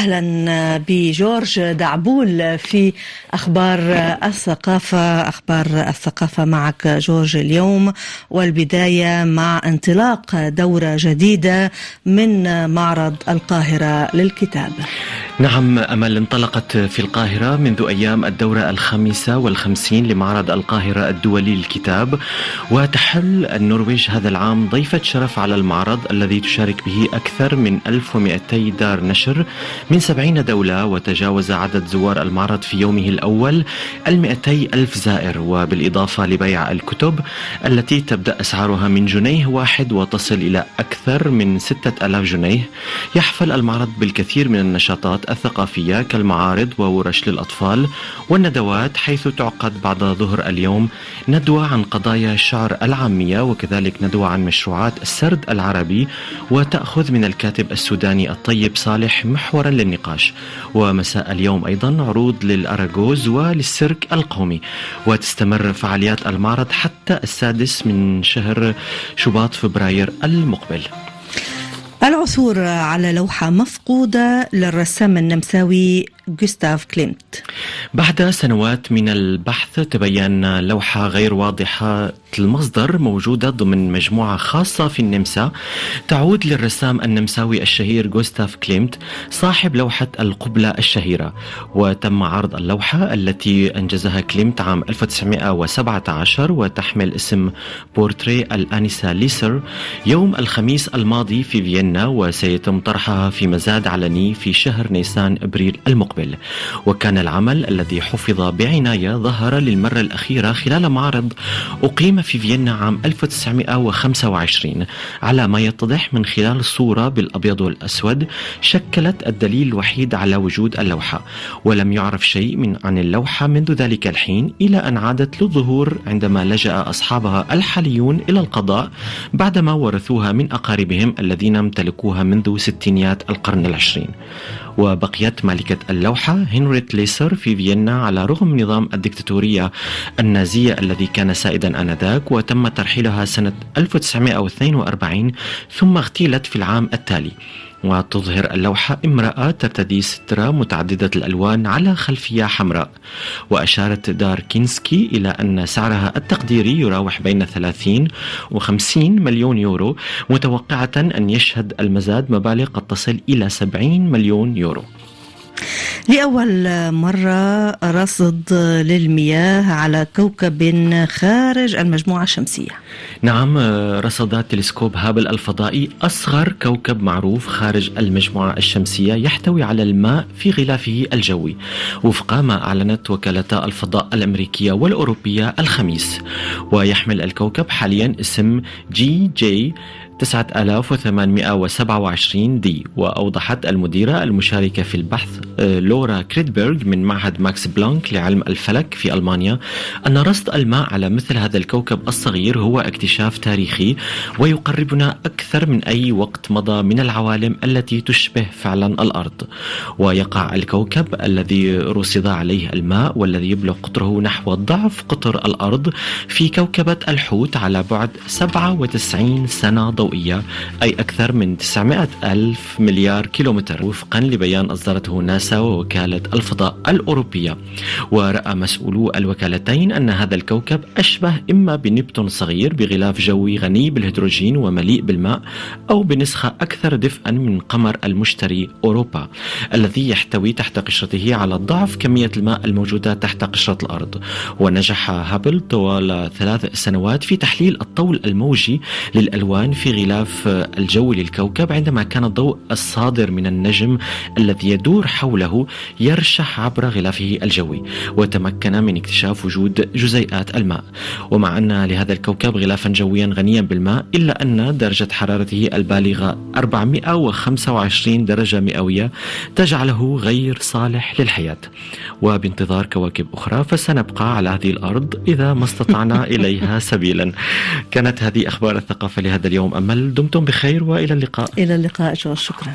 أهلا بجورج دعبول في أخبار الثقافة. أخبار الثقافة معك جورج اليوم والبداية مع انطلاق دورة جديدة من معرض القاهرة للكتاب. نعم أمل انطلقت في القاهرة منذ أيام الدورة الخامسة والخمسين لمعرض القاهرة الدولي للكتاب. وتحل النرويج هذا العام ضيفة شرف على المعرض الذي تشارك به أكثر من 1200 دار نشر من 70 دولة وتجاوز عدد زوار المعرض في يومه الأول المئتي ألف زائر. وبالإضافة لبيع الكتب التي تبدأ أسعارها من جنيه واحد وتصل إلى أكثر من ستة ألاف جنيه يحفل المعرض بالكثير من النشاطات الثقافية كالمعارض وورش للأطفال والندوات حيث تعقد بعد ظهر اليوم ندوة عن قضايا الشعر العامية وكذلك ندوة عن مشروعات السرد العربي وتأخذ من الكاتب السوداني الطيب صالح محورا للنقاش. ومساء اليوم أيضا عروض للأراجوز وللسيرك القومي. وتستمر فعاليات المعرض حتى السادس من شهر شباط فبراير المقبل. العثور على لوحة مفقودة للرسام النمساوي جوستاف كليمت بعد سنوات من البحث تبين لوحة غير واضحة المصدر موجودة ضمن مجموعة خاصة في النمسا. تعود للرسام النمساوي الشهير جوستاف كليمت صاحب لوحة القبلة الشهيرة. وتم عرض اللوحة التي أنجزها كليمت عام 1917 وتحمل اسم بورتريه الآنسة ليسر. يوم الخميس الماضي في فيينا وسيتم طرحها في مزاد علني في شهر نيسان أبريل المقبل. وكان العمل الذي حفظ بعناية ظهر للمرة الأخيرة خلال معرض أقيم في فيينا عام 1925 على ما يتضح من خلال صورة بالأبيض والأسود شكلت الدليل الوحيد على وجود اللوحة. ولم يعرف شيء من عن اللوحة منذ ذلك الحين إلى أن عادت للظهور عندما لجأ أصحابها الحاليون إلى القضاء بعدما ورثوها من أقاربهم الذين امتلكوها منذ ستينيات القرن العشرين. وبقيت مالكة اللوحة هنريت ليسر في فيينا على رغم نظام الدكتاتورية النازية الذي كان سائدا آنذاك وتم ترحيلها سنة 1942 ثم اغتيلت في العام التالي. وتظهر اللوحة امرأة ترتدي سترة متعددة الألوان على خلفية حمراء. وأشارت دار كينسكي إلى أن سعرها التقديري يراوح بين 30 و 50 مليون يورو متوقعة أن يشهد المزاد مبالغ قد تصل إلى 70 مليون يورو. لأول مرة رصد للمياه على كوكب خارج المجموعة الشمسية. نعم رصد تلسكوب هابل الفضائي أصغر كوكب معروف خارج المجموعة الشمسية يحتوي على الماء في غلافه الجوي وفق ما أعلنت وكالتا الفضاء الأمريكية والأوروبية الخميس. ويحمل الكوكب حاليا اسم GJ 9827 D. وأوضحت المديرة المشاركة في البحث لورا كريدبرغ من معهد ماكس بلانك لعلم الفلك في ألمانيا أن رصد الماء على مثل هذا الكوكب الصغير هو اكتشاف تاريخي ويقربنا أكثر من أي وقت مضى من العوالم التي تشبه فعلا الأرض. ويقع الكوكب الذي رصد عليه الماء والذي يبلغ قطره نحو ضعف قطر الأرض في كوكبة الحوت على بعد 97 سنة ضوئية. أي أكثر من 900 ألف مليار كيلومتر. وفقا لبيان أصدرته ناسا ووكالة الفضاء الأوروبية. ورأى مسؤولو الوكالتين أن هذا الكوكب أشبه إما بنبتون صغير بغلاف جوي غني بالهيدروجين ومليء بالماء أو بنسخة أكثر دفئا من قمر المشتري أوروبا الذي يحتوي تحت قشرته على ضعف كمية الماء الموجودة تحت قشرة الأرض. ونجح هابل طوال ثلاث سنوات في تحليل الطول الموجي للألوان في غلاف الجوي للكوكب عندما كان الضوء الصادر من النجم الذي يدور حوله يرشح عبر غلافه الجوي وتمكن من اكتشاف وجود جزيئات الماء. ومع أن لهذا الكوكب غلافا جويا غنيا بالماء إلا أن درجة حرارته البالغة 425 درجة مئوية تجعله غير صالح للحياة. وبانتظار كواكب أخرى فسنبقى على هذه الأرض إذا ما استطعنا إليها سبيلا. كانت هذه أخبار الثقافة لهذا اليوم. أمل دمتم بخير وإلى اللقاء. إلى اللقاء شكرا.